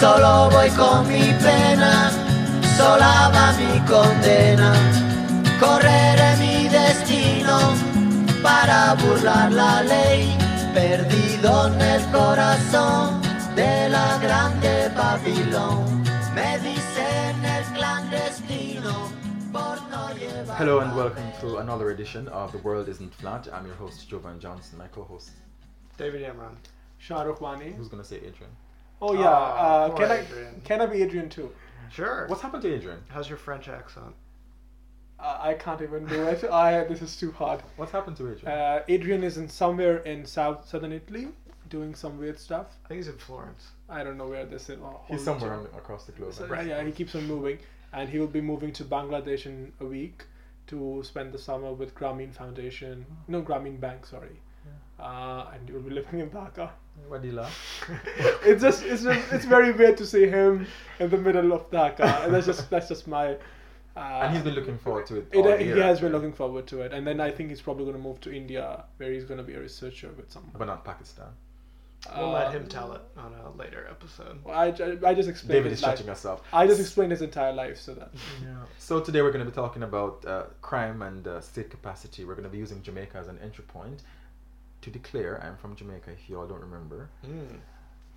Solo voy con mi pena, sola va mi condena. Correré mi destino para burlar la ley, perdido en el corazón de la grande Babilón. Me dicen el clandestino por no llevar. Hello and welcome to another edition of The World Isn't Flat. I'm your host, Jovan Johnson, my co host. David Yamran. Shahrukh Wani. Who's going to say Adrian? Oh yeah. Oh, uh, poor can I can I be Adrian too? Sure. What's happened to Adrian? How's your French accent? Uh, I can't even do it. I this is too hard. What's happened to Adrian? Uh, Adrian is in somewhere in south southern Italy doing some weird stuff. I think he's in Florence. I don't know where this is. Oh, He's somewhere on, across the globe. So, I guess. yeah, he keeps on moving, and he will be moving to Bangladesh in a week to spend the summer with Grameen Foundation. No, Grameen Bank. Sorry. Uh, and he will be living in Dhaka. Why do you laugh? it's just it's just it's very weird to see him in the middle of Dhaka, and that's just that's just my. Uh, and he's been looking forward to it. It, all uh, he year, has been looking forward to it, and then I think he's probably going to move to India, where he's going to be a researcher with someone. But not Pakistan. We'll Uh, let him tell it on a later episode. Well, I, ju- I just explained David his is life. shutting us up. I just explained his entire life, so that Yeah. So today we're going to be talking about uh, crime and uh, state capacity. We're going to be using Jamaica as an entry point to declare I'm from Jamaica. If you all don't remember, Mm.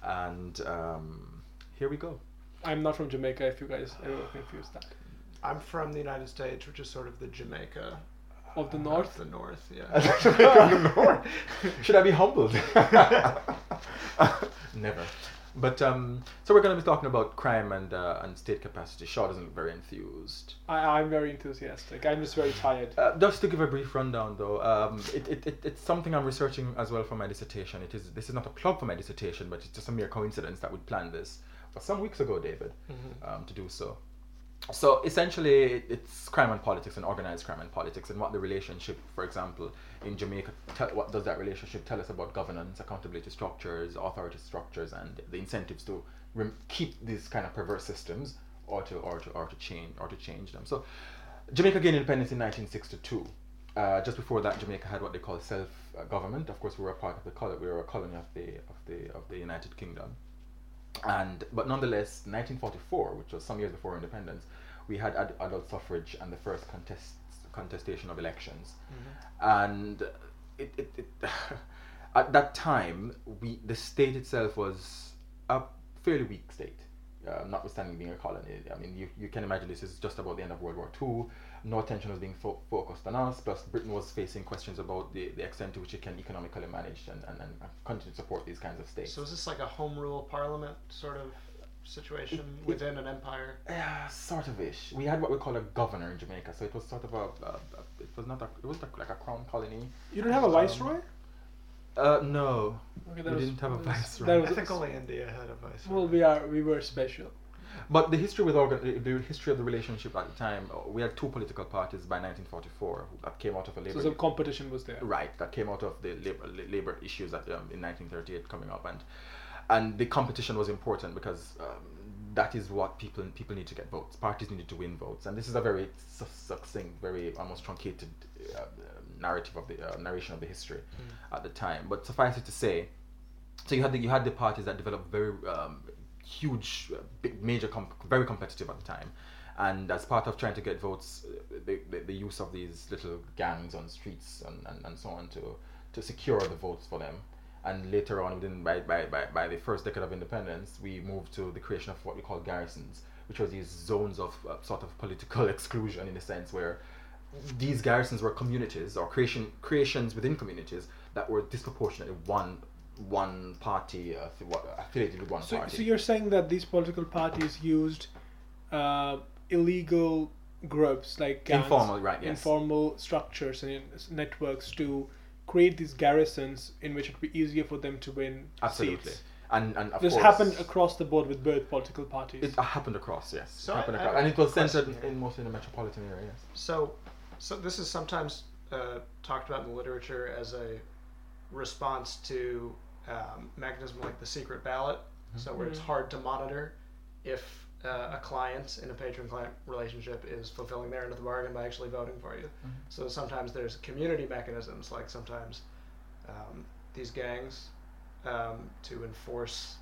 and um, here we go. I'm not from Jamaica. If you guys ever confused that I'm from the United States, which is sort of the Jamaica of the of north. the North, yeah. Jamaica of the North. Should I be humbled? Never. But um, so we're going to be talking about crime and uh, and state capacity. Shah doesn't look very enthused. I, I'm very enthusiastic. I'm just very tired. Uh, just to give a brief rundown, though, um, it, it, it, it's something I'm researching as well for my dissertation. It is this is not a plug for my dissertation, but it's just a mere coincidence that we planned this for some weeks ago, David, um, to do so. So essentially, it's crime and politics and organized crime and politics, and what the relationship, for example, in Jamaica, what does that relationship tell us about governance, accountability structures, authority structures, and the incentives to rem- keep these kind of perverse systems, or to or to or to change or to change them. So, Jamaica gained independence in 1962. Uh, just before that, Jamaica had what they call self uh, government. Of course, we were a part of the colony. We were a colony of the of the of the United Kingdom and but nonetheless 1944 which was some years before independence we had ad- adult suffrage and the first contest contestation of elections. And it, it, it at that time we the state itself was a fairly weak state uh, notwithstanding being a colony. I mean you, you can imagine this is just about the end of world war ii no attention was being fo- focused on us plus britain was facing questions about the, the extent to which it can economically manage and, and, and continue to support these kinds of states So is this like a home rule parliament sort of situation It- it- within an empire? Yeah, sort of ish. We had what we call a governor in Jamaica, so it was sort of a, a, a it was not a, it was like, like a crown colony. You don't have a Um, viceroy? Uh, no, Okay, we didn't have a that was- viceroy. that I was- think only India had a vice. Well, we are we were special. But the history with organ, the- history of the relationship at the time, we had two political parties by 1944 that came out of a labor. So some competition was there. Right, that came out of the labor, labor issues that um, in 1938 coming up, and and the competition was important because um, that is what people people need to get votes. Parties needed to win votes, and this is a very succinct, very almost truncated uh, narrative of the uh, narration of the history at the time. But suffice it to say, so you had the you had the parties that developed very um, huge, uh, major, comp- very competitive at the time, and as part of trying to get votes, uh, the, the, the use of these little gangs on streets and, and, and so on to to secure the votes for them. And later on, within by, by, by, by the first decade of independence, we moved to the creation of what we call garrisons, which were these zones of uh, sort of political exclusion in a sense where these garrisons were communities or creation creations within communities that were disproportionately one one party uh, affiliated with one So, party. so you're saying that these political parties used uh, illegal groups like gangs, Informal, right, yes. informal structures and networks to create these garrisons in which it would be easier for them to win Absolutely, seats. and and of This course, happened across the board with both political parties. It uh, happened across, yes. So it happened I- I across. have and it was centered here. in mostly in the metropolitan area. Yes. So, so this is sometimes uh, talked about in the literature as a response to um, mechanism like the secret ballot. So where it's hard to monitor if uh, a client in a patron-client relationship is fulfilling their end of the bargain by actually voting for you. So sometimes there's community mechanisms, like sometimes um, these gangs um, to enforce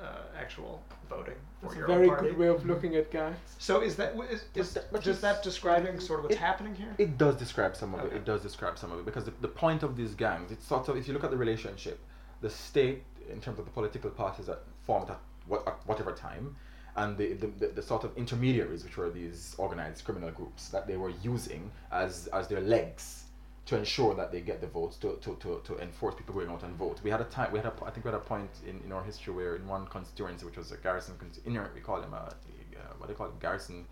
uh, actual voting for That's a very own party. good way of looking at gangs. So is that is, is, that- but just that describing sort of what's it- happening here? It does describe some of Okay. it. It does describe some of it because the, the point of these gangs, it's sort of if you look at the relationship, the state in terms of the political parties that formed at, what, at whatever time, and the, the, the, the sort of intermediaries, which were these organized criminal groups that they were using as as their legs to ensure that they get the votes to, to, to, to enforce people going out and vote. We had a time, we had a, I think we had a point in, in our history where in one constituency, which was a garrison, consti- in our, we call them a, uh, what they call it, garrison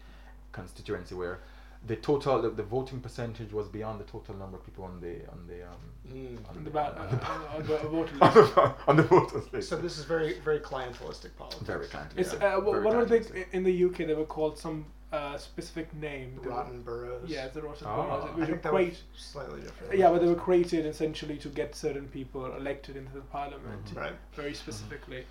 constituency, where the total, the, the voting percentage was beyond the total number of people on the on the um, Mm. on On the the, on the, uh, on the voter on list. the, on the voters list. So this is very very clientelistic politics. very kind. It's yeah, uh, wha- very what were they clientelistic. in the UK? They were called some uh, specific name. They were- Rotten boroughs. Yeah, the rotten Ah. boroughs, which were think that was slightly different. yeah, but they were created essentially to get certain people elected into the parliament, Mhm. Right. very specifically.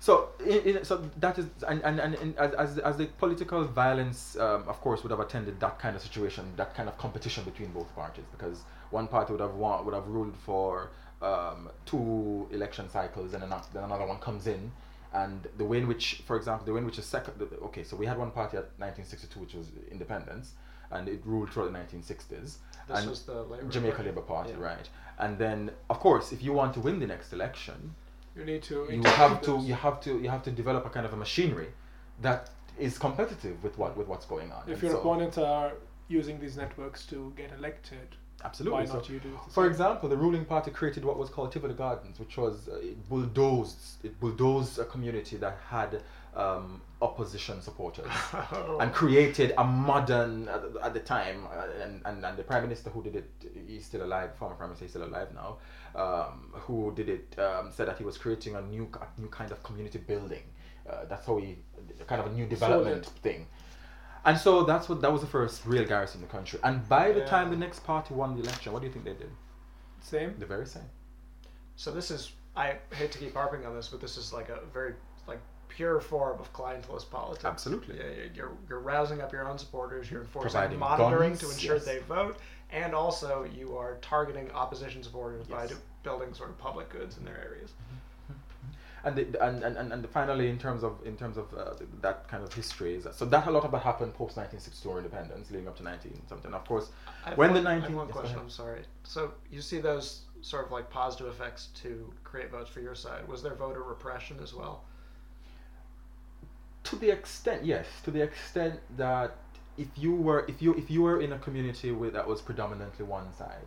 So, in, in, so that is, and, and, and, and as, as, as the political violence, um, of course, would have attended that kind of situation, that kind of competition between both parties, because one party would have won, would have ruled for um, two election cycles, and ano- then another one comes in, and the way in which, for example, the way in which a second, okay, so we had one party at 1962, which was independence, and it ruled throughout the 1960s. This and was the Labour Jamaica Party. Labour Party, Yeah. right? And then, of course, if you want to win the next election, You need to. you have to you have to you have to develop a kind of a machinery that is competitive with what with what's going on. If And your so- opponents are using these networks to get elected, absolutely. why So, not you do the for example, the ruling party created what was called Tivoli Gardens, which was uh, it bulldozed it bulldozed a community that had um, opposition supporters. Oh. and created a modern at, at the time uh, and, and, and the prime minister who did it he's still alive former prime minister is still alive now um, who did it um, said that he was creating a new a new kind of community building uh, that's how he kind of a new development it. thing and so that's what that was the first real garrison in the country and by the Yeah. time the next party won the election what do you think they did Same. the very same So this is I hate to keep harping on this, but this is like a very like pure form of clientelist politics. Absolutely. Yeah, you're- you're you're rousing up your own supporters. You're enforcing Providing monitoring guns, to ensure yes. they vote, and also you are targeting opposition supporters by Yes. do- building sort of public goods in their areas. Mm-hmm. And, the, and, and, and finally in terms of in terms of uh, that kind of history is so that a lot of that happened post 1962 independence leading up to 19 something of course I When one, the I have 19 one question. I'm sorry. So you see those sort of like positive effects to create votes for your side. Was there voter repression as well? to the extent yes to the extent that if you were if you if you were in a community with that was predominantly one side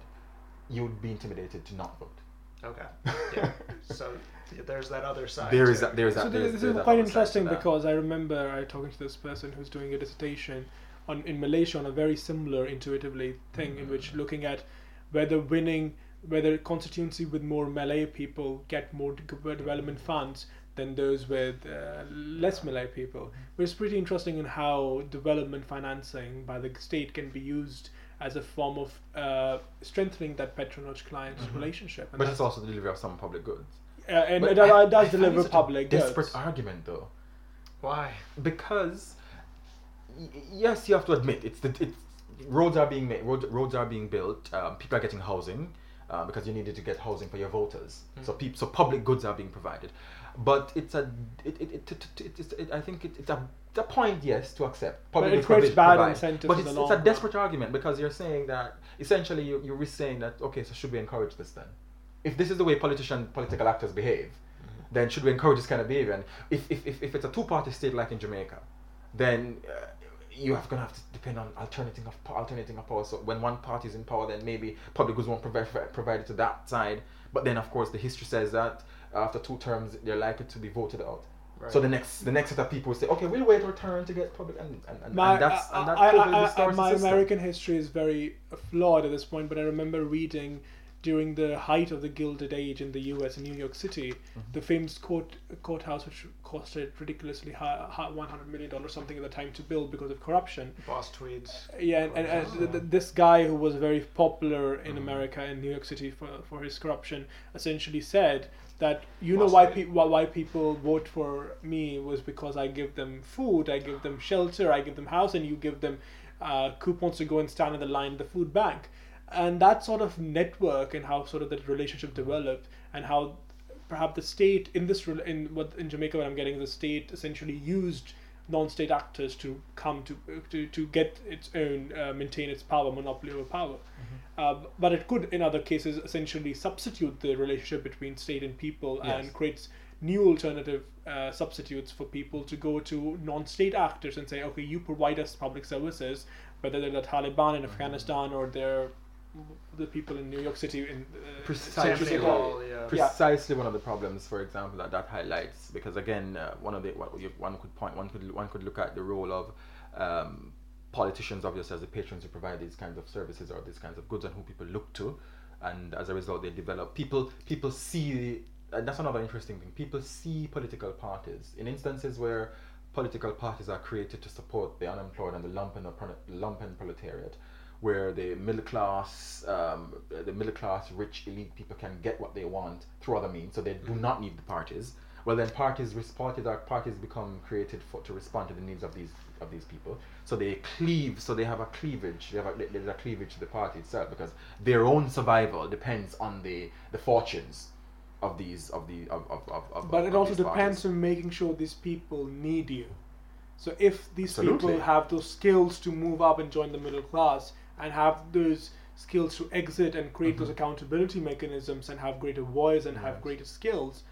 you'd be intimidated to not vote Okay. Yeah. so there's that other side. there is too. that there's so that this, there's, this there's is quite other side to interesting because I remember I talking to this person who's doing a dissertation on in Malaysia on a very similar intuitively thing in which looking at whether winning whether constituency with more Malay people get more de- development funds than those with uh, less Malay people. But it's pretty interesting in how development financing by the state can be used as a form of uh, strengthening that patronage client relationship. And but that's- it's also the delivery of some public goods uh, and But it, does- I- does I deliver it such a public desperate goods. argument though Why? because y- yes, you have to admit it's the it's roads are being made, road, roads are being built. Um, people are getting housing uh, because you needed to get housing for your voters. So peop, so public goods are being provided, but it's a it it, it, it, it, it's- it I think it, it's a it's a point yes to accept. Public it goods creates provi- bad provide. incentives but in it's, the it's long a run. desperate argument because you're saying that essentially you, you're saying that okay, so should we encourage this then? If this is the way politician political actors behave, then should we encourage this kind of behavior? And if, if, if, if it's a two party state like in Jamaica, then uh, you have gonna have to depend on alternating of alternating of power. So when one party is in power, then maybe public goods won't provide provided to that side. But then of course the history says that after two terms they're likely to be voted out. So the next the next set of people will say, okay, we'll wait our turn to get public, and, and, and, My, and that's and that I- I- totally I- I- distorts the my. American history is very flawed at this point, but I remember reading during the height of the Gilded Age in the U.S. in New York City, Mm-hmm. the famous court courthouse, which costed ridiculously high, one hundred million dollars something at the time to build because of corruption. Boss Tweed's. Yeah, and, and, th- th- this guy who was very popular in America in New York City for, for his corruption essentially said that you know why pe- why, why people vote for me was because I give them food, I give them shelter, I give them house, and you give them uh, coupons to go and stand in the line at the food bank. And that sort of network and how sort of that relationship developed and how perhaps the state in this in what in Jamaica what I'm getting the state essentially used non-state actors to come to to, to get its own uh, maintain its power monopoly over power uh, but it could in other cases essentially substitute the relationship between state and people Yes. and creates new alternative uh, substitutes for people to go to non-state actors and say okay you provide us public services whether they're the Taliban in Mm-hmm. Afghanistan or they're the people in New York City in uh, Precisely. City Tammany Hall. Hall, yeah. precisely one of the problems, for example, that that highlights because again, uh, one of the what you, one could point one could one could look at the role of um, politicians, obviously, as the patrons who provide these kinds of services or these kinds of goods, and who people look to, and as a result, they develop people. People see, and that's another interesting thing. People see political parties in instances where political parties are created to support the unemployed and the lumpen or pro- lumpen proletariat where the middle class, um, the middle class, rich elite people can get what they want through other means, so they do not need the parties. Well, then parties, parties, are, parties become created for to respond to the needs of these of these people. So they cleave. So they have a cleavage. They have a, there's a cleavage to the party itself because their own survival depends on the the fortunes of these of the of of of. of but of it also depends parties. on making sure these people need you so if these Absolutely. people have those skills to move up and join the middle class and have those skills to exit and create those accountability mechanisms and have greater voice and have Mm-hmm. Greater skills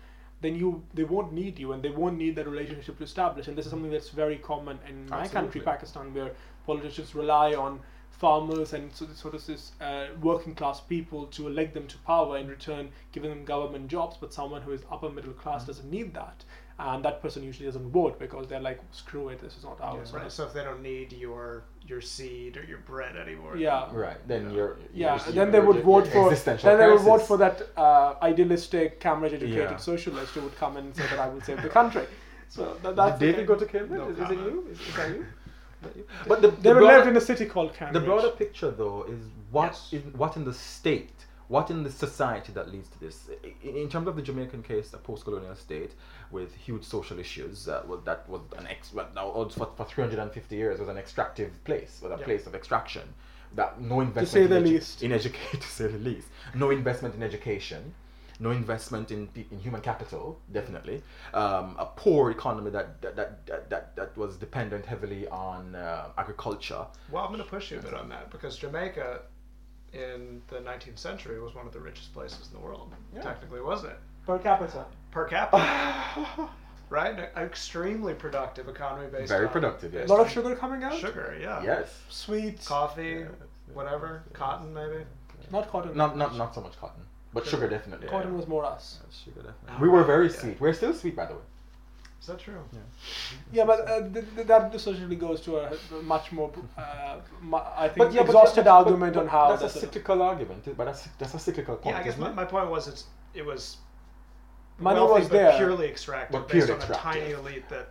then you they won't need you and they won't need that relationship to establish. And this is something that's very common in my country pakistan where politicians rely on farmers and so, sort of this uh, working class people to elect them to power in return giving them government jobs but someone who is upper middle Mm-hmm. class doesn't need that and that person usually doesn't vote because they're like screw it this is not ours Right. So if they don't need your your seed or your bread anymore. Yeah. Right. Then you're yeah you're- then they you're- would you're- vote you're for existential then they would vote for that uh, idealistic cambridge educated Yeah. socialist who would come and say that i will save the country so that, that's Did the David go to Cambridge? No is, is it you? Is, is that you? But the, they the were broader- lived in a city called cambridge The broader picture, though, is what Yes. in what in the state, what in the society that leads to this. In, in terms of the Jamaican case, a post-colonial state with huge social issues, uh, well, that was an ex. Well, now for, for 350 years was an extractive place, was a Yeah. place of extraction. That no investment to say in the edu- least. in education, to say the least, no investment in education. No investment in, in human capital, definitely. Um, a poor economy that that, that, that, that that was dependent heavily on uh, agriculture. Well, I'm going to push you a bit on that because Jamaica, in the 19th century, was one of the richest places in the world. Yeah. Technically, wasn't it? per capita Per capita, right? An extremely productive economy based. Very productive, yes. a lot of sugar coming out Sugar, yeah. Yes. sweet Coffee, Yeah. whatever, cotton maybe. not cotton Not not not so much cotton, but sugar Sugar. definitely. Yeah. cotton was more us Yes, Sugar definitely. We were very yeah. sweet. We're still sweet, by the way. Is that true? Yeah, Yeah, but uh, th- th- that essentially goes to a much more, uh, mu- I think, But yeah, but- exhausted but- but- argument but on how that's a the sort cyclical argument. But that's that's a cyclical point. Yeah, I guess isn't my, it? my point was it's it was Money wealthy, was but there. purely extractive, But based purely on a tiny elite that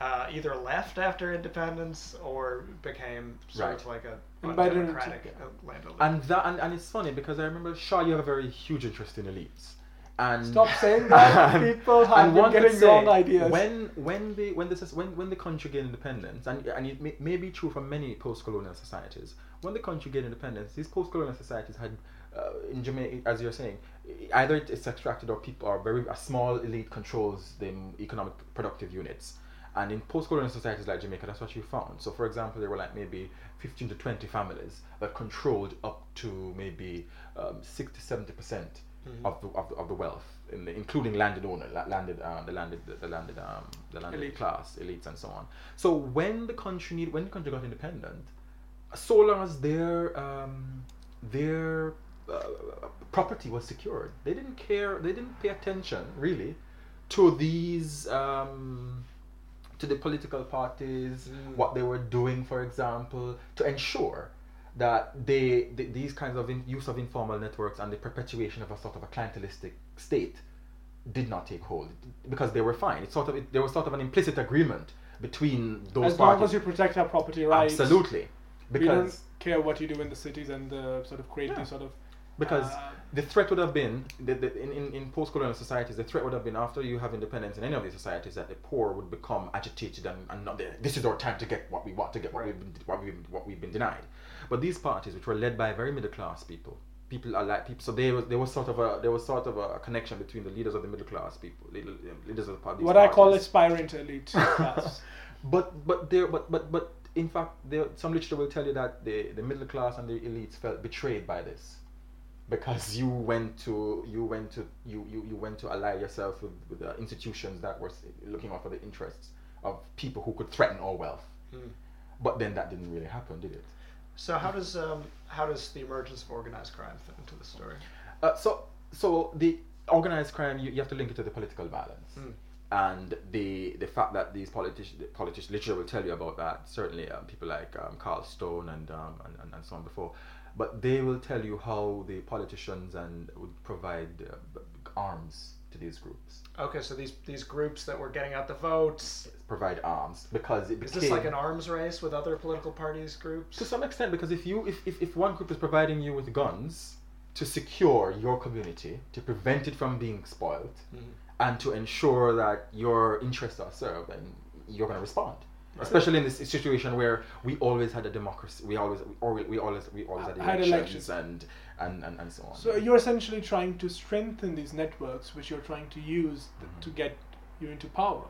uh, either left after independence or became sort of like a Embedded into- democratic uh, land elite. And that and, and it's funny because I remember Shah, you have a very huge interest in elites. And Stop saying that. and- People have and been one could getting say, wrong ideas. When when the when this is when, when the country gained independence, and and it may, may be true for many post-colonial societies. When the country gained independence, these post-colonial societies had, uh, in Jamaica, as you're saying, either it's extracted or people are very a small elite controls the economic productive units. And in post-colonial societies like Jamaica, that's what you found. So, for example, there were like maybe 15 to 20 families that controlled up to maybe um, 60, 70 percent of the of the, of the wealth, in the, including landed owner, landed um, the landed the, the landed um, the landed Elite. class, elites, and so on. So when the country need when the country got independent, so long as their um, their uh, property was secured, they didn't care. They didn't pay attention really to these. Um, to the political parties, Mm. what they were doing, for example, to ensure that they, th- these kinds of in- use of informal networks and the perpetuation of a sort of a clientelistic state did not take hold because they were fine. It's sort of it, there was sort of an implicit agreement between those as long parties. as you protect our property rights, Absolutely, Because we don't care what you do in the cities and uh, sort of create Yeah. these sort of because uh, the threat would have been the, the, in, in, in post-colonial societies the threat would have been after you have independence in any of these societies that the poor would become agitated and, and not this is our time to get what we want to get what, we've been, what, we've, what we've been denied but these parties which were led by very middle class people people are like people. So there was there was sort of a there was sort of a connection between the leaders of the middle class people, leaders of the party. What I call aspiring to elite class. But but there but but but in fact there some literature will tell you that the the middle class and the elites felt betrayed by this because you went to you went to you you, you went to ally yourself with, with uh, institutions that were looking out for the interests of people who could threaten our wealth. But then that didn't really happen, did it? So how does um, how does the emergence of organized crime fit into the story? Uh, so, so the organized crime, you, you have to link it to the political violence, Mm. and the the fact that these politicians, politicians, literature will tell you about that. Certainly, um, people like um, Carl Stone and, um, and, and and so on before, but they will tell you how the politicians and would provide uh, arms to these groups, Okay, so these these groups that were getting out the votes. provide arms because it became is this like an arms race with other political parties groups? to some extent because if you if, if, if one group is providing you with guns to secure your community to prevent it from being spoiled Mhm. and to ensure that your interests are served then you're going to respond especially in this situation where we always had a democracy we always we always we always, we always had Had elections, elections. and, and and and so on So you're essentially trying to strengthen these networks, which you're trying to use th- mm-hmm. to get you into power.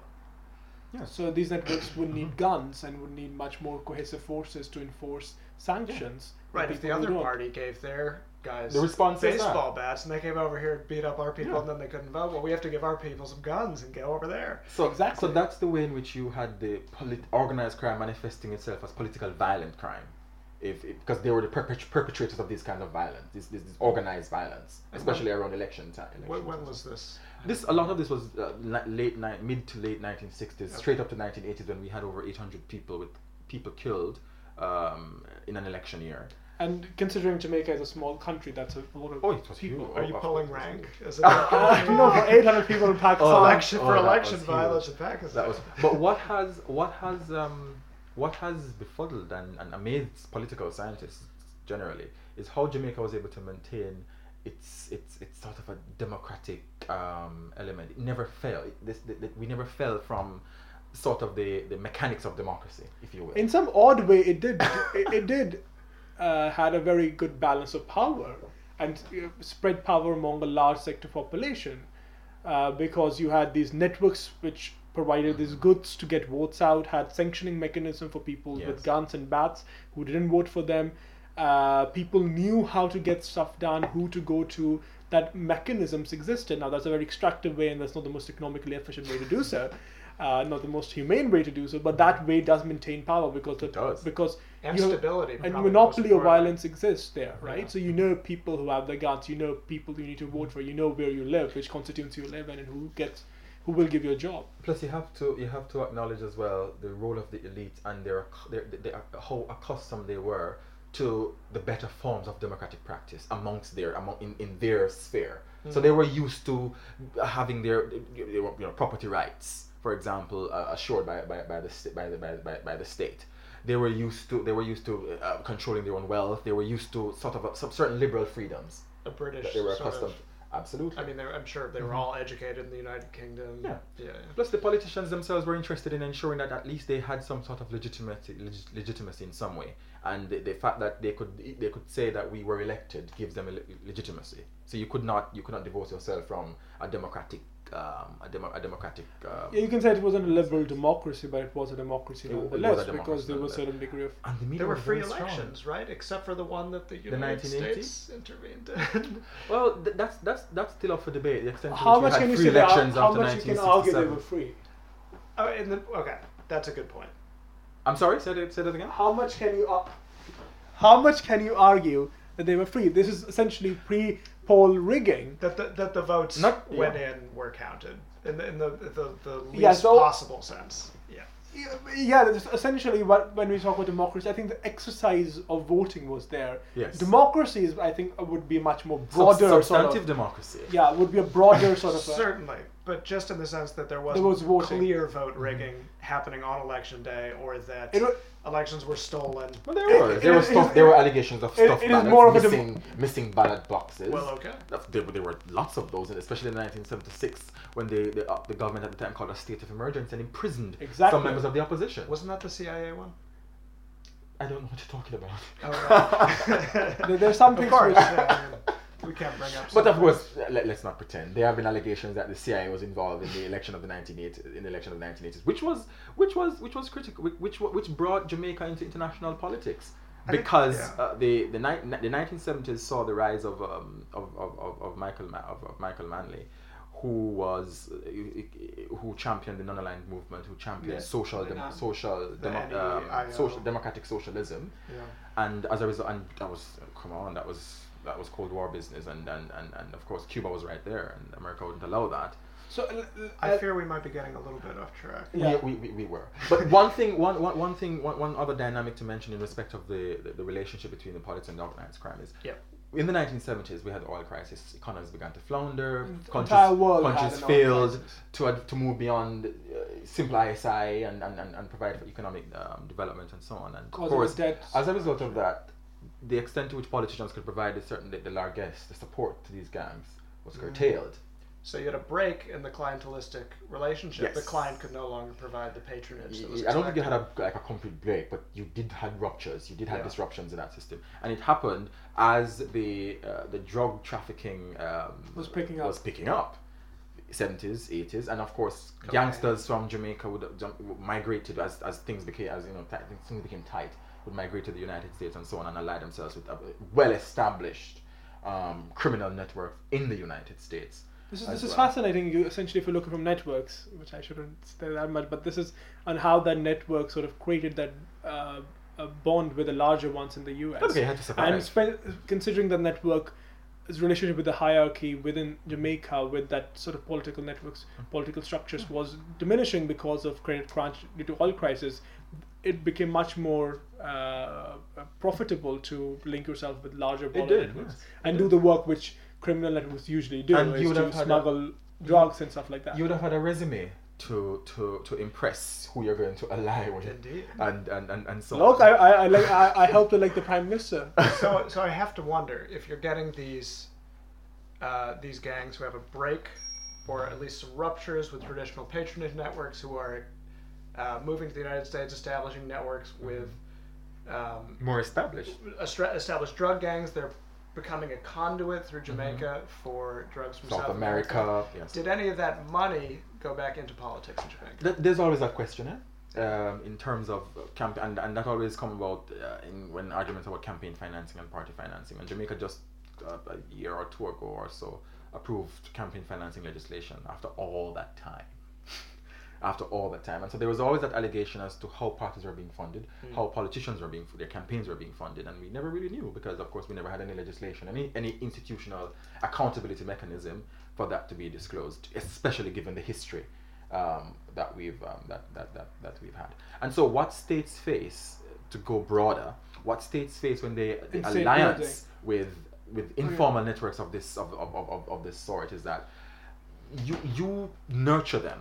Yeah. So these networks would need mm-hmm. guns and would need much more cohesive forces to enforce sanctions. on Right, if the other party gave their guys The response is baseball bats and they came over here to beat up our people Yeah. and then they couldn't vote, well, we have to give our people some guns and go over there. So Exactly. So that's the way in which you had the polit- organized crime manifesting itself as political violent crime, if, if- because they were the perpet- perpetrators of this kind of violence, this, this, this organized violence, especially around election time. When, when was this? This a lot of this was uh, late ni- mid to late 1960s, straight up to 1980s when we had over 800 people with people killed um, in an election year. And considering Jamaica is a small country, that's a lot of Oh, it people. huge. Are you of pulling rank? Is it Uh, you know, for 800 people in Pakistan. Oh, election oh, for that election was violence in Pakistan? That was, but what has what has um, what has befuddled and, and amazed political scientists generally is how Jamaica was able to maintain its its its sort of a democratic um, element. It never fell. It, this, th- th- we never fell from sort of the, the mechanics of democracy, if you will. in some odd way, it did it, it did uh, had a very good balance of power and uh, spread power among a large sector population uh, because you had these networks which provided these goods to get votes out, had sanctioning mechanism for people Yes. with guns and bats who didn't vote for them. Uh, people knew how to get stuff done, who to go to. That mechanisms existed. Now that's a very extractive way, and that's not the most economically efficient way to do so. Uh, not the most humane way to do so, but that way does maintain power because the, It does. because And you have- stability, and monopoly of violence exists there, right? Yeah. So you know people who have the guns, you know people you need to vote for, you know where you live, which constituency you live in, and who gets who will give you a job. Plus, you have to you have to acknowledge as well the role of the elite and their, their, their how accustomed they were to the better forms of democratic practice amongst their among in, in their sphere. So they were used to having their you know property rights, for example, uh, assured by, by, by the sta- by the by, by, by the state. They were used to they were used to uh, uh, controlling their own wealth. They were used to sort of a, some certain liberal freedoms A British they were sort of- accustomed. Absolutely. I mean, were- I'm sure they were mm-hmm. all educated in the United Kingdom. Yeah. yeah. yeah. Plus, the politicians themselves were interested in ensuring that at least they had some sort of legitimacy, legit- legitimacy in some way, and the, the fact that they could they could say that we were elected gives them a le- legitimacy. So you could not you could not divorce yourself from a democratic um, a, demo, a democratic. Um, Yeah, you can say it wasn't a liberal democracy, but it was a democracy It- it was a nonetheless democracy because there was a certain degree of. and the media There were was free very strong. elections, right? Except for the one that the United 1980? States intervened in. Well, th- that's that's that's still up for debate. The extent to How much can you say? That, how much you can argue they were free? oh, in the, okay, that's a good point. I'm sorry. Say that. Say that again. How much can you? Ar- how much can you argue that they were free? This is essentially pre-poll rigging. That the, that the votes Not- went yeah. in were counted in the in the the, the least Yeah, so- possible sense. Yeah. Yeah, Yeah, essentially what when we talk about democracy, I think the exercise of voting was there. Yes. Democracy is, I think, would be much more Sub- broader sort substantive of. democracy. Yeah, would be a broader sort of. A, Certainly, but just in the sense that there wasn't was voting. clear vote rigging happening on election day, or that It wa- elections were stolen. Well, there were. it there were stuff. there were allegations of it- stuff it is ballots, more of a dem- missing, missing ballot boxes. Well, okay. That's- There, were- there were lots of those, and especially in 1976 when the the, uh, the government at the time called a state of emergency and imprisoned Exactly. some members of the opposition. Wasn't that the CIA one? I don't know what you're talking about. Oh, right. There- there's some of things course. which- yeah, I mean, we can't bring up. But of course, let, us not pretend. There have been allegations that the CIA was involved in the election of the 1980s, in the election of the 1980s, which was, which was, which was critical, which, which, brought Jamaica into international politics. I think- Because yeah. uh, the the, ni- the 1970s saw the rise of um, of, of, of, of Michael Ma- of, of Michael Manley, who was uh, who championed the non-aligned movement, who championed Yeah. social dem- Um, social demo- um, social democratic socialism Yeah. and as a result, and that was come on, that was that was Cold War business, and and, and, and of course Cuba was right there, and America wouldn't allow that. So l- l- I fear we might be getting a little bit off track. Yeah. We, we, we, we were. But one thing, one, one, one thing, one, one other dynamic to mention in respect of the, the, the relationship between the politics and organized crime is Yep. in the 1970s we had the oil crisis. Economies began to flounder. The Countries, entire world had countries failed to ad- to move beyond uh, simple ISI and, and, and, and provide for economic um, development and so on. And Cause of of course, debt. as a result of that, the extent to which politicians could provide a certain the largesse, the support to these gangs was Mm. curtailed. So you had a break in the clientelistic relationship. The client could no longer provide the patronage. That was I don't think you had a like a complete break, but you did had ruptures. You did have Yeah. disruptions in that system, and it happened as the uh, the drug trafficking um, Was picking up. Was picking up. 70s, 80s, and of course, Cocaine. gangsters from Jamaica would, jump, would migrate to as, as things became as you know tight, things became tight would migrate to the United States and so on and ally themselves with a well established um, criminal network in the United States. This is this is well. fascinating. You essentially, if you're looking from networks, which I shouldn't say that much, but this is on how that network sort of created that uh, a bond with the larger ones in the U.S. Okay, had to survive. and spe- considering the network relationship with the hierarchy within Jamaica, with that sort of political networks, political structures, was diminishing because of credit crunch due to oil crisis. It became much more uh, profitable to link yourself with larger baller did, networks yes, and do the work which criminal networks usually do, And you would to have had a- drugs and stuff like that. you would have had a resume to to to impress who you're going to ally with, Indeed. and and and, and so. Look, on. I, I, I like I, I helped like the prime minister. so, so I have to wonder if you're getting these uh, these gangs who have a break, or at least some ruptures with traditional patronage networks, who are uh, moving to the United States, establishing networks with um, more established. established drug gangs. They're becoming a conduit through Jamaica for drugs from South, South, America, yes. Did any of that money go back into politics in Jamaica? Th- There's always that question, eh? Um, in terms of campaign, and, and that always comes about uh, in when arguments about campaign financing and party financing. And Jamaica just uh, a year or two ago or so approved campaign financing legislation after all that time. After all that time, and so there was always that allegation as to how parties were being funded, how politicians were being, their campaigns were being funded, and we never really knew because, of course, we never had any legislation, any any institutional accountability mechanism for that to be disclosed, especially given the history um, that we've um, that, that, that, that we've had. And so, what states face to go broader? What states face when they the alliance with with informal networks of this of, of, of, of this sort is that you you nurture them,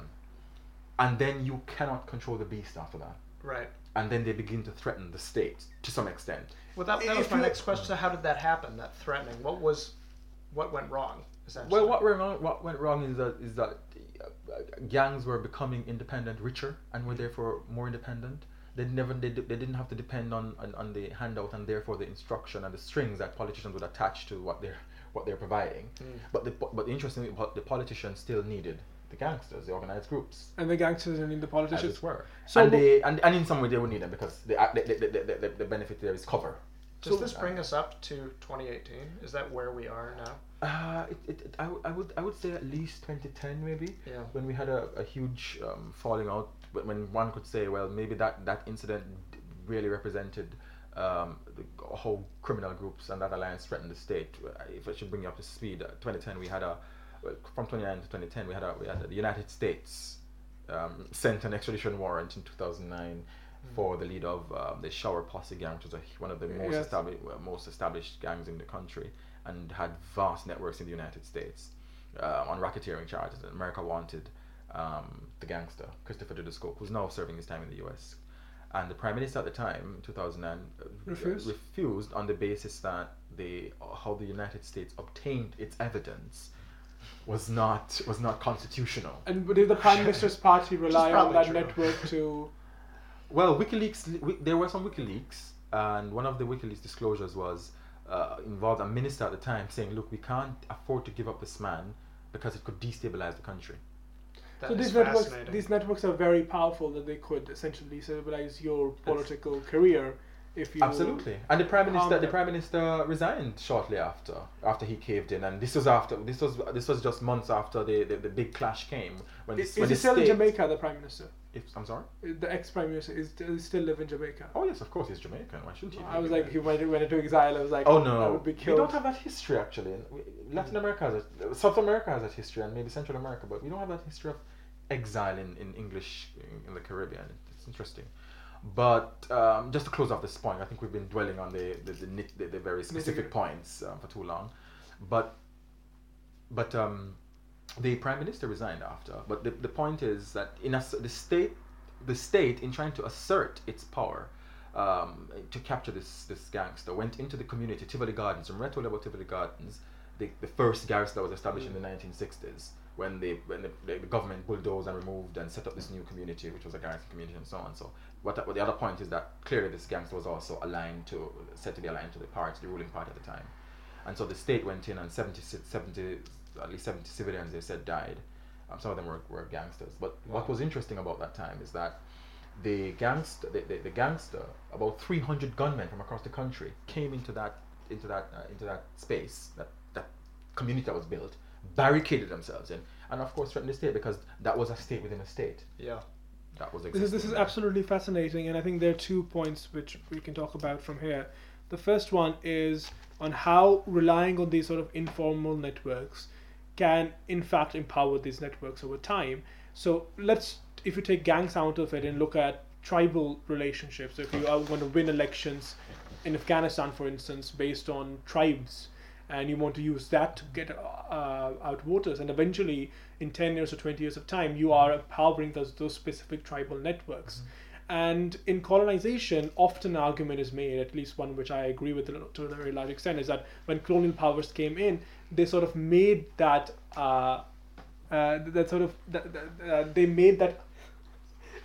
and then you cannot control the beast after that, Right. and then they begin to threaten the state to some extent. Well, that, that was my you- next question. So how did that happen? That threatening. What was, what went wrong? Essentially. Well, what went wrong, what went wrong is that is that uh, gangs were becoming independent, richer, and were therefore more independent. They never they, they didn't have to depend on, on, on the handout and therefore the instruction and the strings that politicians would attach to what they're what they're providing. But the but the interesting the politicians still needed the gangsters, the organized groups, and the gangsters and the as politicians. it were. So and they and, and in some way they would need them because the the, the, the, the, the benefit there is cover. Does So- this bring us up to 2018? Is that where we are now? Uh, it, it, it, I, w- I would I would say at least 2010 maybe Yeah. when we had a, a huge um, falling out when one could say well maybe that that incident really represented um, the, whole criminal groups and that alliance threatened the state Uh, if I should bring you up to speed uh, 2010 we had a well, from 2009 to 2010 we had a we had the United States um, sent an extradition warrant in 2009 for the leader of um, the Shower Posse gang, which was a, one of the most, Yes. established, most established gangs in the country, and had vast networks in the United States uh, on racketeering charges. And America wanted um, the gangster Christopher Dudus Coke, who's now serving his time in the U.S. And the prime minister at the time, in 2009, uh, Refused? refused on the basis that the how the United States obtained its evidence was not was not constitutional. And did the prime minister's party rely on that true. network to? Well, WikiLeaks, wi- there were some WikiLeaks, and one of the WikiLeaks disclosures was uh, involved a minister at the time saying, "Look, we can't afford to give up this man because it could destabilize the country." That so these networks, these networks are very powerful that they could essentially destabilize your political career if you Absolutely, and the prime minister, the prime minister resigned shortly after, after he caved in, and this was after, this was, this was just months after the, the, the big clash came when, Is, when is the he still in Jamaica, the prime minister? If, I'm sorry. The ex-prime minister is he still live in Jamaica? Oh yes, of course he's Jamaican. Why shouldn't he? I was like, he went, went into exile. I was like, Oh I no, would be we don't have that history actually. Latin America has a, South America has that history, and maybe Central America, but we don't have that history of exile in, in English in, in the Caribbean. It's interesting. But um, just to close off this point, I think we've been dwelling on the the, the, the, the very specific points um, for too long. But but um, the prime minister resigned after. But the, the point is that in a, the state the state in trying to assert its power um, to capture this this gangster went into the community Tivoli Gardens and Reto level Tivoli Gardens the, the first garrison that was established in the 1960s when the when the, the, government bulldozed and removed and set up this new community which was a garrison community and so on so what, what the other point is that clearly this gangster was also aligned to said to be aligned to the party the ruling party at the time. And so the state went in and 70, 70 at least 70 civilians they said died. Um, some of them were, were gangsters. But what was interesting about that time is that the gangster the, the, the gangster about 300 gunmen from across the country came into that into that uh, into that space that that community that was built barricaded themselves in and of course threatened the state because that was a state within a state. Yeah. That was This is, this is absolutely fascinating, and I think there are two points which we can talk about from here. The first one is on how relying on these sort of informal networks can, in fact, empower these networks over time. So let's, if you take gangs out of it and look at tribal relationships, so if you are going to win elections in Afghanistan, for instance, based on tribes, and you want to use that to get uh, out voters, and eventually, in 10 years or 20 years of time, you are empowering those, those specific tribal networks. And in colonization, often an argument is made, at least one which I agree with to a very large extent, is that when colonial powers came in, they sort of made that, uh, uh, that sort of, that, that, uh, they made that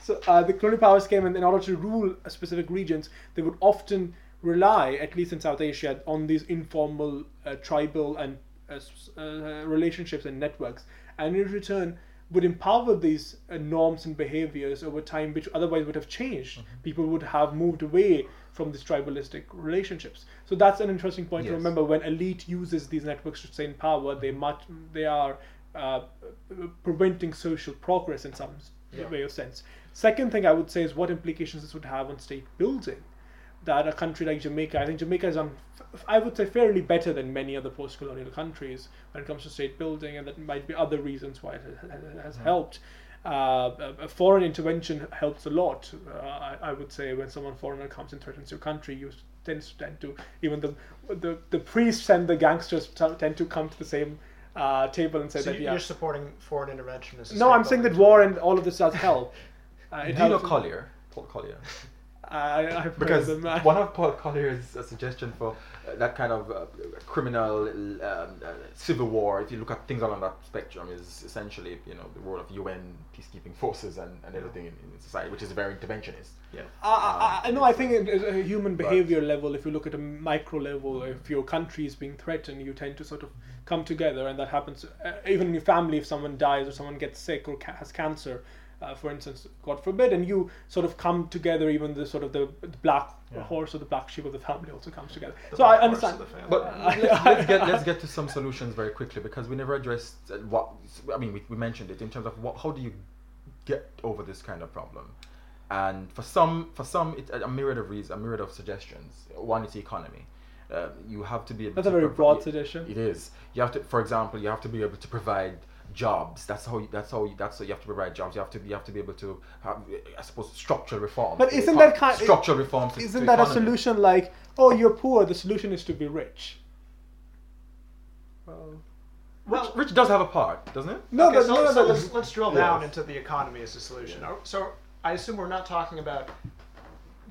so uh, the colonial powers came and in order to rule a specific regions, they would often rely, at least in South Asia, on these informal uh, tribal and uh, uh, relationships and networks, and in return would empower these uh, norms and behaviors over time, which otherwise would have changed. People would have moved away from these tribalistic relationships. So that's an interesting point to remember. When elite uses these networks to stay in power, they much they are uh, preventing social progress in some Yeah. way of sense. Second thing I would say is what implications this would have on state building. That a country like Jamaica, I think Jamaica is, done, f- I would say, fairly better than many other post-colonial countries when it comes to state building, and that might be other reasons why it ha- ha- has helped. Uh, a- a foreign intervention helps a lot. Uh, I, I would say when someone foreigner comes and threatens your country, you tend to tend to even the the, the priests and the gangsters t- tend to come to the same uh, table and say So that you- yeah. you're supporting foreign intervention No, I'm saying that war and all of this does help. Uh, it do you know helps- Collier Paul Collier I, I've heard because of them. uh, one of Paul Collier's uh, suggestion for uh, that kind of uh, criminal um, uh, civil war, if you look at things along that spectrum, is essentially you know the role of UN peacekeeping forces and, and everything in, in society, which is very interventionist. Yeah. I, I, I know. I think uh, at a human but- behavior level, if you look at a micro level, if your country is being threatened, you tend to sort of come together, and that happens uh, even in your family. If someone dies or someone gets sick or ca- has cancer, uh, for instance, God forbid, and you sort of come together. Even the sort of the, the black Yeah. horse or the black sheep of the family also comes together. The so I understand. the family. But let's, let's get let's get to some solutions very quickly because we never addressed uh, what I mean. We, we mentioned it in terms of what how do you get over this kind of problem, and for some for some it's a myriad of reasons, a myriad of suggestions. One is the economy. Uh, you have to be able That's to a very provi- broad suggestion. It is. You have to, for example, you have to be able to provide jobs. That's how. You, that's how. You, that's how you have to provide jobs. You have to. You have to be able to have, I suppose, structural reform. But isn't econ- that kind- structural reforms? to- to Isn't the that a solution? Like, oh, you're poor. The solution is to be rich. Well, Well, Rich, Rich does have a part, doesn't it? no, okay, that's so, no, no, so no, let's, let's drill down into the economy as a solution. Are- So I assume we're not talking about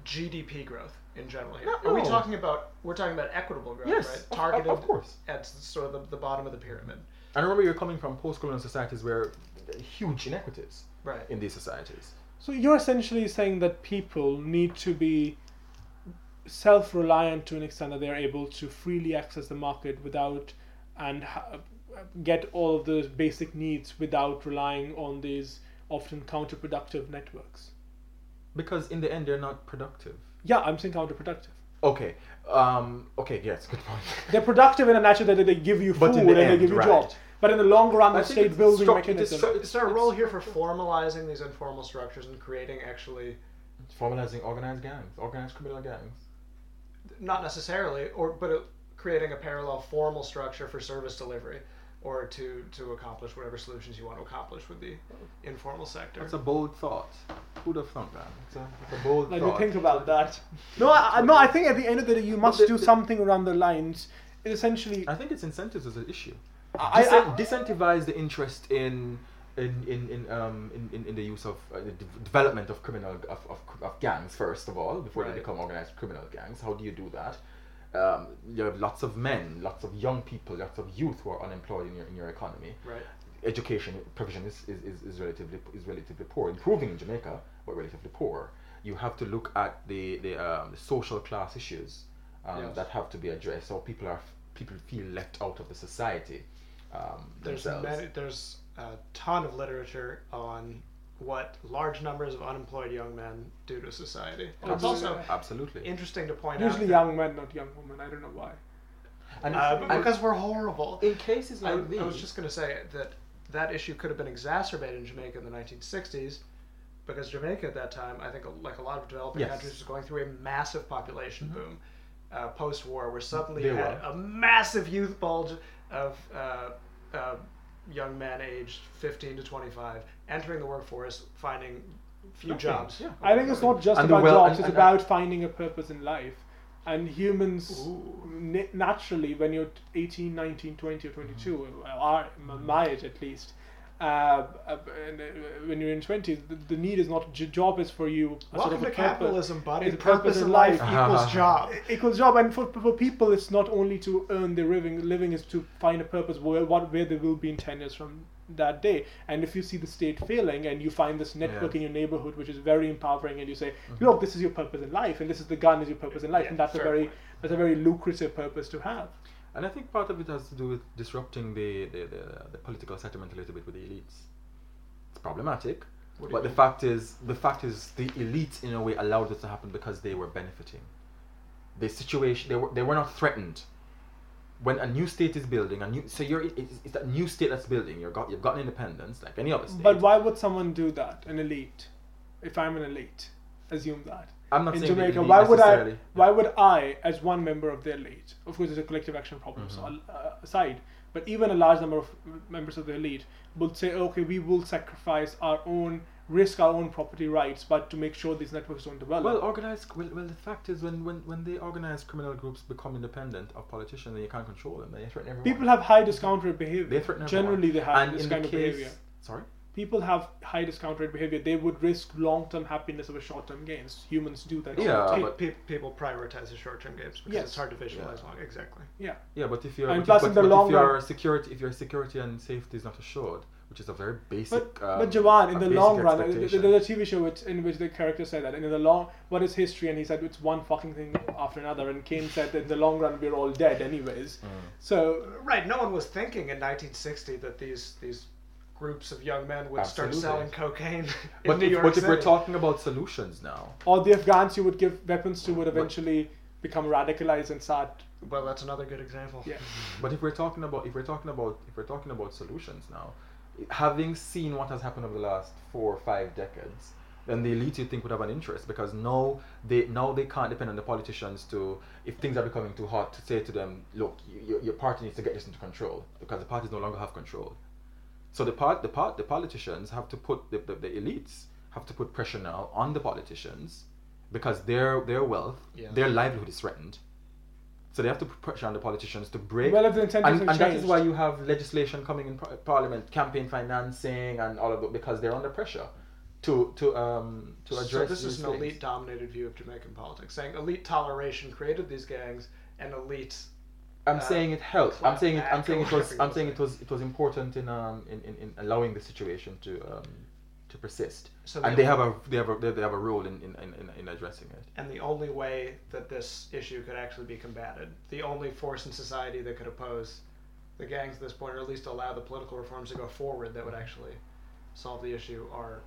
GDP growth in general here. No. Are we talking about we're talking about equitable growth, Yes, right? of- of- Targeted of course. at sort of the, the bottom of the pyramid. And remember, you're coming from post-colonial societies where huge inequities Right. in these societies. So you're essentially saying that people need to be self-reliant to an extent that they're able to freely access the market without and ha- get all of those basic needs without relying on these often counterproductive networks. Because in the end, they're not productive. Yeah, I'm saying counterproductive. Okay. Um. Okay. Yes. Good point. They're productive in a natural that they give you food the and they give you right. jobs. But in the long run, the think state it's building stru- it is mechanism. stru- Is there a role here for formalizing these informal structures and creating actually, Formalizing organized gangs, organized criminal gangs. not necessarily, or but uh creating a parallel formal structure for service delivery, or to to accomplish whatever solutions you want to accomplish with the informal sector. That's a bold thought. Who'd have thought that? It's a, it's a bold I thought. do think about that. No, I, I- no. I think at the end of the day, you must the- do the- something around the lines. Essentially, I think it's incentives as an issue. I, I, disincentivize the interest in in in in um in, in, in the use of uh, the de- development of criminal of, of, of gangs first of all before they become organized criminal gangs. How do you do that? Um, you have lots of men, lots of young people, lots of youth who are unemployed in your in your economy. right. Education provision is, is, is, is relatively is relatively poor, improving in Jamaica, but relatively poor. You have to look at the the, um, the social class issues um, Yes. that have to be addressed. So people are people feel left out of the society. Um, There's themselves. many, there's a ton of literature on what large numbers of unemployed young men do to society. And it's Absolutely. also Absolutely. interesting to point usually out. Usually, young men, not young women. I don't know why. And, Uh, and because we're horrible. in cases I, like these, I was just going to say that that issue could have been exacerbated in Jamaica in the 1960s because Jamaica at that time, I think, like a lot of developing Yes. Mm-hmm. countries, was going through a massive population boom uh, post war, where suddenly They you had a massive youth bulge of uh, uh, young men aged 15 to 25 entering the workforce, finding few Nothing, jobs. yeah. I think it's not just And about well- jobs; and- it's and- about finding a purpose in life. And humans, na- naturally, when you're 18, 19, 20, or 22, Mm-hmm. are my age at least, uh, uh, and, uh, when you're in 20s, the, the need is not job is for you. a Welcome sort of to capitalism, buddy. A Purpose in life equals job. equals job and for, for people it's not only to earn their living living is to find a purpose where what where they will be in 10 years from that day and if you see the state failing and you find this network Yeah. in your neighborhood which is very empowering and you say look this is your purpose in life and this is the gun is your purpose in life Yeah, and that's a very that's a very lucrative purpose to have and I think part of it has to do with disrupting the, the, the, the political settlement a little bit with the elites. It's problematic, What do but the fact is, the fact is, the elites in a way allowed this to happen because they were benefiting. The situation they were they were not threatened. When a new state is building, a new so you're it's, it's that new state that's building. You're got you've gotten independence like any other state. but why would someone do that an elite if i'm an elite assume that I'm not in saying Jamaica, why would I? Why would I, as one member of the elite, of course, it's a collective action problem, so Mhm. I'll, uh, aside, but even a large number of members of the elite would say, okay, we will sacrifice our own, risk our own property rights, but to make sure these networks don't develop. Well, organized. Well, well, the fact is, when, when, when the organized criminal groups become independent of politicians, then you can't control them. They threaten everyone. People have high discount rate behavior. They threaten everyone. Generally, they have and this in kind the of behavior. Sorry. People have high discount rate behavior. They would risk long-term happiness over short-term gains. Humans do that. Yeah, the but- Pe- pe- people prioritize the short-term gains because Yes. it's hard to visualize Yeah. long. Exactly. yeah. Yeah, but if you're And but, plus but, in the but long if your security, if your security and safety is not assured, which is a very basic. But, um, but Jovan, in the long run, th- th- expectation. there's a TV show which, in which the character said that. And in the long, what is history? And he said it's one fucking thing after another. And Keynes said that in the long run, we're all dead anyways. Mm. So Right. No one was thinking in 1960 that these these groups of young men would start selling cocaine in But, New if, York but if we're talking about solutions now, all the Afghans you would give weapons to would eventually become radicalized and start. well, that's another good example. Yeah. but if we're talking about if we're talking about if we're talking about solutions now, having seen what has happened over the last four or five decades, then the elite you think would have an interest because now they now they can't depend on the politicians to if things are becoming too hot to say to them, look, you, your, your party needs to get this into control because the parties no longer have control. So the part the part the politicians have to put the, the, the elites have to put pressure now on the politicians because their their wealth, Yeah. their livelihood is threatened. So they have to put pressure on the politicians to break Well, if the incentives and, and that is why you have legislation coming in par- parliament, campaign financing, and all of that because they're under pressure to to um to address. So this is an elite-dominated view of Jamaican politics, saying elite toleration created these gangs, and elite. I'm uh, saying it helped. I'm saying it. I'm saying it was. I'm saying it was. It was important in um in, in, in allowing the situation to um to persist, So and the they have a they have a they have a role in in, in, in, in addressing it. And the only way that this issue could actually be combated, the only force in society that could oppose the gangs at this point, or at least allow the political reforms to go forward that would actually solve the issue, are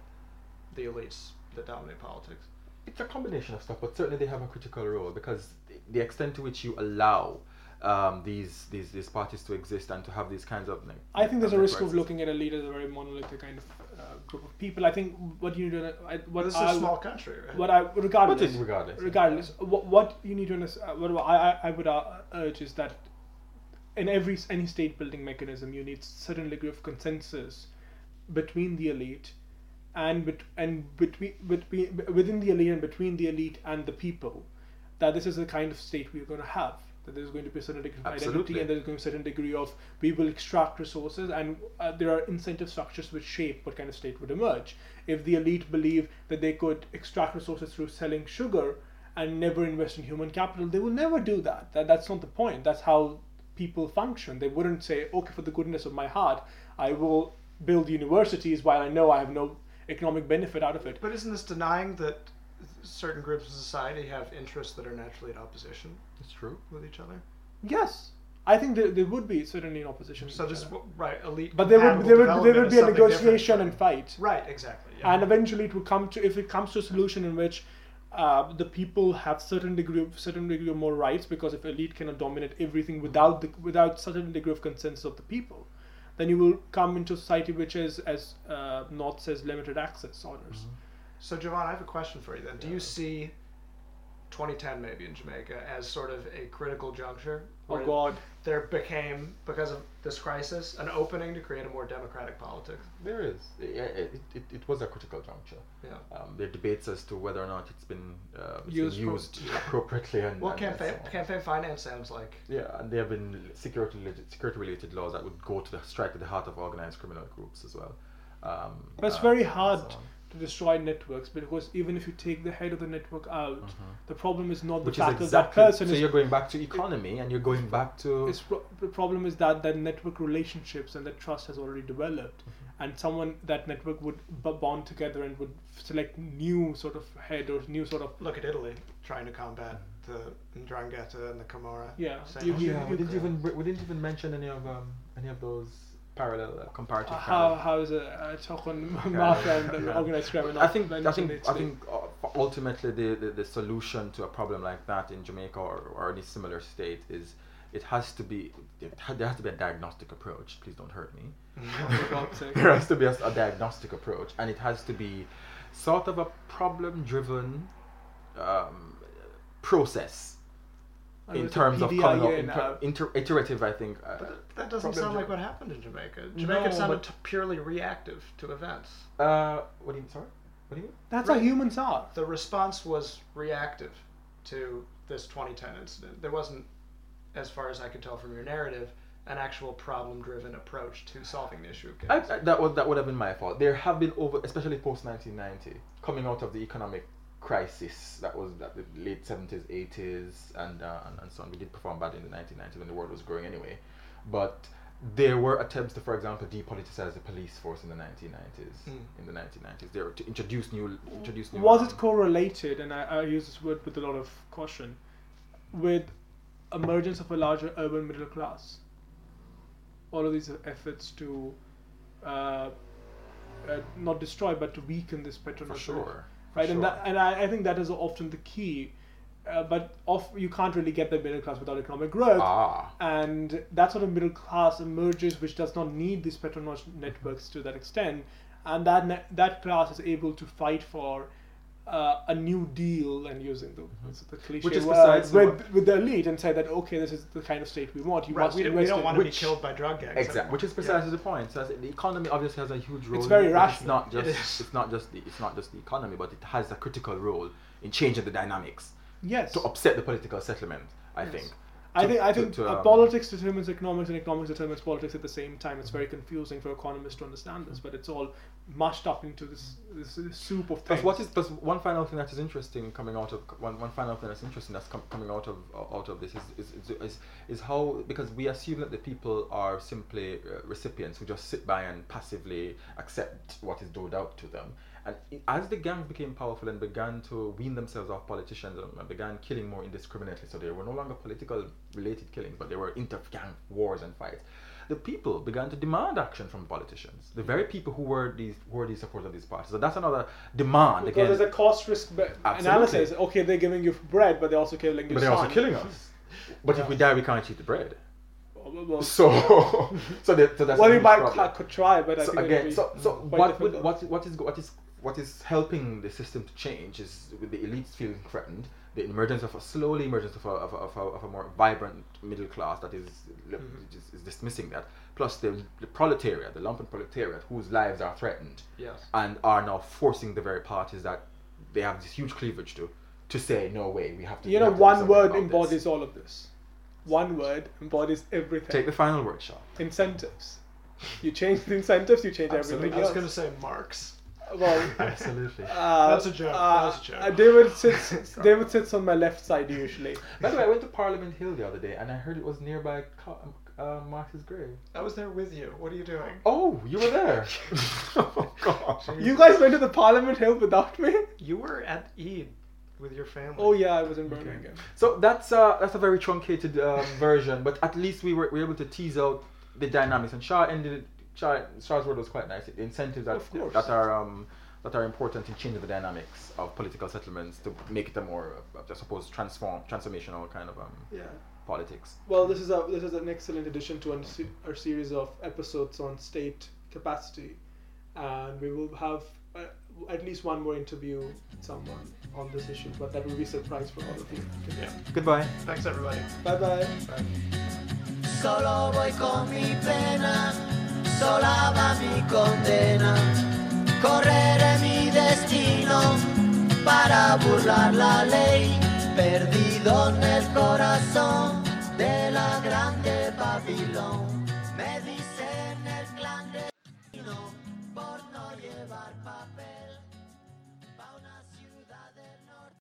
the elites that dominate politics. It's a combination of stuff, but certainly they have a critical role because the extent to which you allow um, these these these parties to exist and to have these kinds of like, I think there's a risk of looking at elite as a very monolithic kind of uh, group of people. I think what you need to I, what this is I a small country, right? what I But regardless it- regardless, regardless. What, what you need to understand what I, I, I would uh, urge is that in every any state building mechanism you need certain degree of consensus between the elite and bet- and between between within the elite and between the elite and the people that this is the kind of state we're going to have that there's going to be a certain degree of identity and there's going to be a certain degree of we will extract resources and uh, there are incentive structures which shape what kind of state would emerge. If the elite believe that they could extract resources through selling sugar and never invest in human capital they will never do that, that that's not the point. That's how people function. They wouldn't say okay for the goodness of my heart i will build universities while i know i have no economic benefit out of it. But isn't this denying that certain groups of society have interests that are naturally in opposition It's true. with each other? yes i think there, there would be certainly in opposition So to this other. right elite. but there would there would there would be a something different negotiation and fight Right, exactly. yeah. and eventually it will come to if it comes to a solution in which uh, the people have certain degree of certain degree of more rights because if elite cannot dominate everything without the without certain degree of consensus of the people then you will come into a society which is as uh, North says limited access orders So, Jovan, I have a question for you then. Do you see 2010 maybe in Jamaica as sort of a critical juncture oh where god there became, because of this crisis, an opening to create a more democratic politics? There is. Yeah, It, it, it was a critical juncture. Yeah. Um, there are debates as to whether or not it's been, uh, it's Used been pro- used appropriately. And, Well, and- and campaign, so campaign finance sounds like. Yeah, and there have been security security related laws that would go to the strike at the heart of organized criminal groups as well. Um, but it's uh, very hard so on. To destroy networks because even if you take the head of the network out the problem is not the. Which is fact that exactly. that person so is you're going back to economy, and you're going back to. It's pro- the problem is that that network relationships and that trust has already developed, Mm-hmm. and someone that network would b- bond together and would select new sort of head or new sort of Look at Italy trying to combat the Ndrangheta and the Camorra. Yeah, Same you- you- yeah, we didn't even we didn't even mention any of um, any of those parallel uh, comparative. uh, parallel- how how is it uh, talk on mafia and Yeah. organized crime. and I think I think I think uh, ultimately the, the, the solution to a problem like that in Jamaica or, or any similar state is it has to be it ha- there has to be a diagnostic approach. Please don't hurt me. Sake. there has to be a, a diagnostic approach, and it has to be sort of a problem-driven um, process in terms of coming up PDIA in uh, inter- iterative. I think. Uh, But that- that doesn't sound like what happened in Jamaica. Jamaica No, sounded but- t- purely reactive to events. Uh, what do you mean? sorry? What do you mean? That's Right. how humans are. The response was reactive to this 2010 incident. There wasn't, as far as I could tell from your narrative, an actual problem-driven approach to solving the issue of I. I- that would that would have been my fault. There have been over, especially post 1990, coming out of the economic crisis that was that the late 70s, 80s, and, uh, and and so on. We did perform bad in the 1990s when the world was growing anyway, but there were attempts to, for example, depoliticize the police force in the 1990s. Mm. In the 1990s, they were to introduce new introduce new. Was um, it correlated, and I, I use this word with a lot of caution, with emergence of a larger urban middle class? All of these efforts to uh, uh, not destroy but to weaken this for patronage, sure? Right? And that, and I, I think that is often the key. Uh, but off, you can't really get the middle class without economic growth ah, and that sort of middle class emerges which does not need these patronage networks to that extent and that ne- that class is able to fight for uh, a new deal and using the, the cliche Which is word besides the with, with the elite and say that okay this is the kind of state we want you Right, must we, don't- we don't want to be killed by drug gangs. Exactly, anymore. which is Yeah. precisely the point. So the economy obviously has a huge role. it's very it, but It's not just It is. it's not just the it's not just the economy, but it has a critical role in changing the dynamics yes to upset the political settlement. I Yes. think. I think I think to, uh, um, politics determines economics and economics determines politics at the same time. It's very confusing for economists to understand this, but it's all mushed up into this, this, this soup of Plus, things. what is plus one final thing that is interesting coming out of one, one final thing that's interesting that's com- coming out of out of this is is, is is is how because we assume that the people are simply uh, recipients who just sit by and passively accept what is doled out to them. And as the gangs became powerful and began to wean themselves off politicians and began killing more indiscriminately, so they were no longer political related killings, but they were inter-gang wars and fights. The people began to demand action from politicians. The very people who were these who were these supporters of these parties. So that's another demand because again. there's a cost risk analysis. Okay, they're giving you bread, but they're also killing your but they're also killing us. But if we die, we can't eat the bread. So, so, the, so that's well, you might problem. try, but I so again, so so what would, what what is what is what is helping the system to change is with the elites feeling threatened, the emergence of a slowly emergence of a of a, of a, of a more vibrant middle class that is, Mm-hmm. is is dismissing that, plus the, the proletariat, the lumpen proletariat, whose lives are threatened, Yes. and are now forcing the very parties that they have this huge cleavage to, to say no way, we have to. You know, to one word about this." embodies all of this. One word embodies everything. Take the final word, Sean. incentives. You change the incentives, you change Absolutely. everything I was going to say Marx. Well, Absolutely. uh, That's a joke, uh, that's a joke. uh, David sits. David sits on my left side usually. By the way, I went to Parliament Hill the other day, and I heard it was nearby Co- uh, Marx's grave. I was there with you. What are you doing? Oh, you were there. oh gosh. You guys went to the Parliament Hill without me? You were at Eid with your family. Oh yeah, I was in Birmingham. So that's uh, that's a very truncated um, version, but at least we were, we were able to tease out the dynamics. And Shah ended it. Shah, Shah's was quite nice. The incentives that that are um, that are important in changing the dynamics of political settlements to make it a more, uh, I suppose, transform transformational kind of um, Yeah. politics. Well, this is a this is an excellent addition to our, series of episodes on state capacity, and we will have uh, at least one more interview with someone on this issue, but that will be a surprise for all of you. Yeah. Goodbye. Thanks, everybody. Bye bye. Solo voy con mi pena, sola va mi condena. Correré mi destino para burlar la ley, perdido en el corazón de la grande Babilón.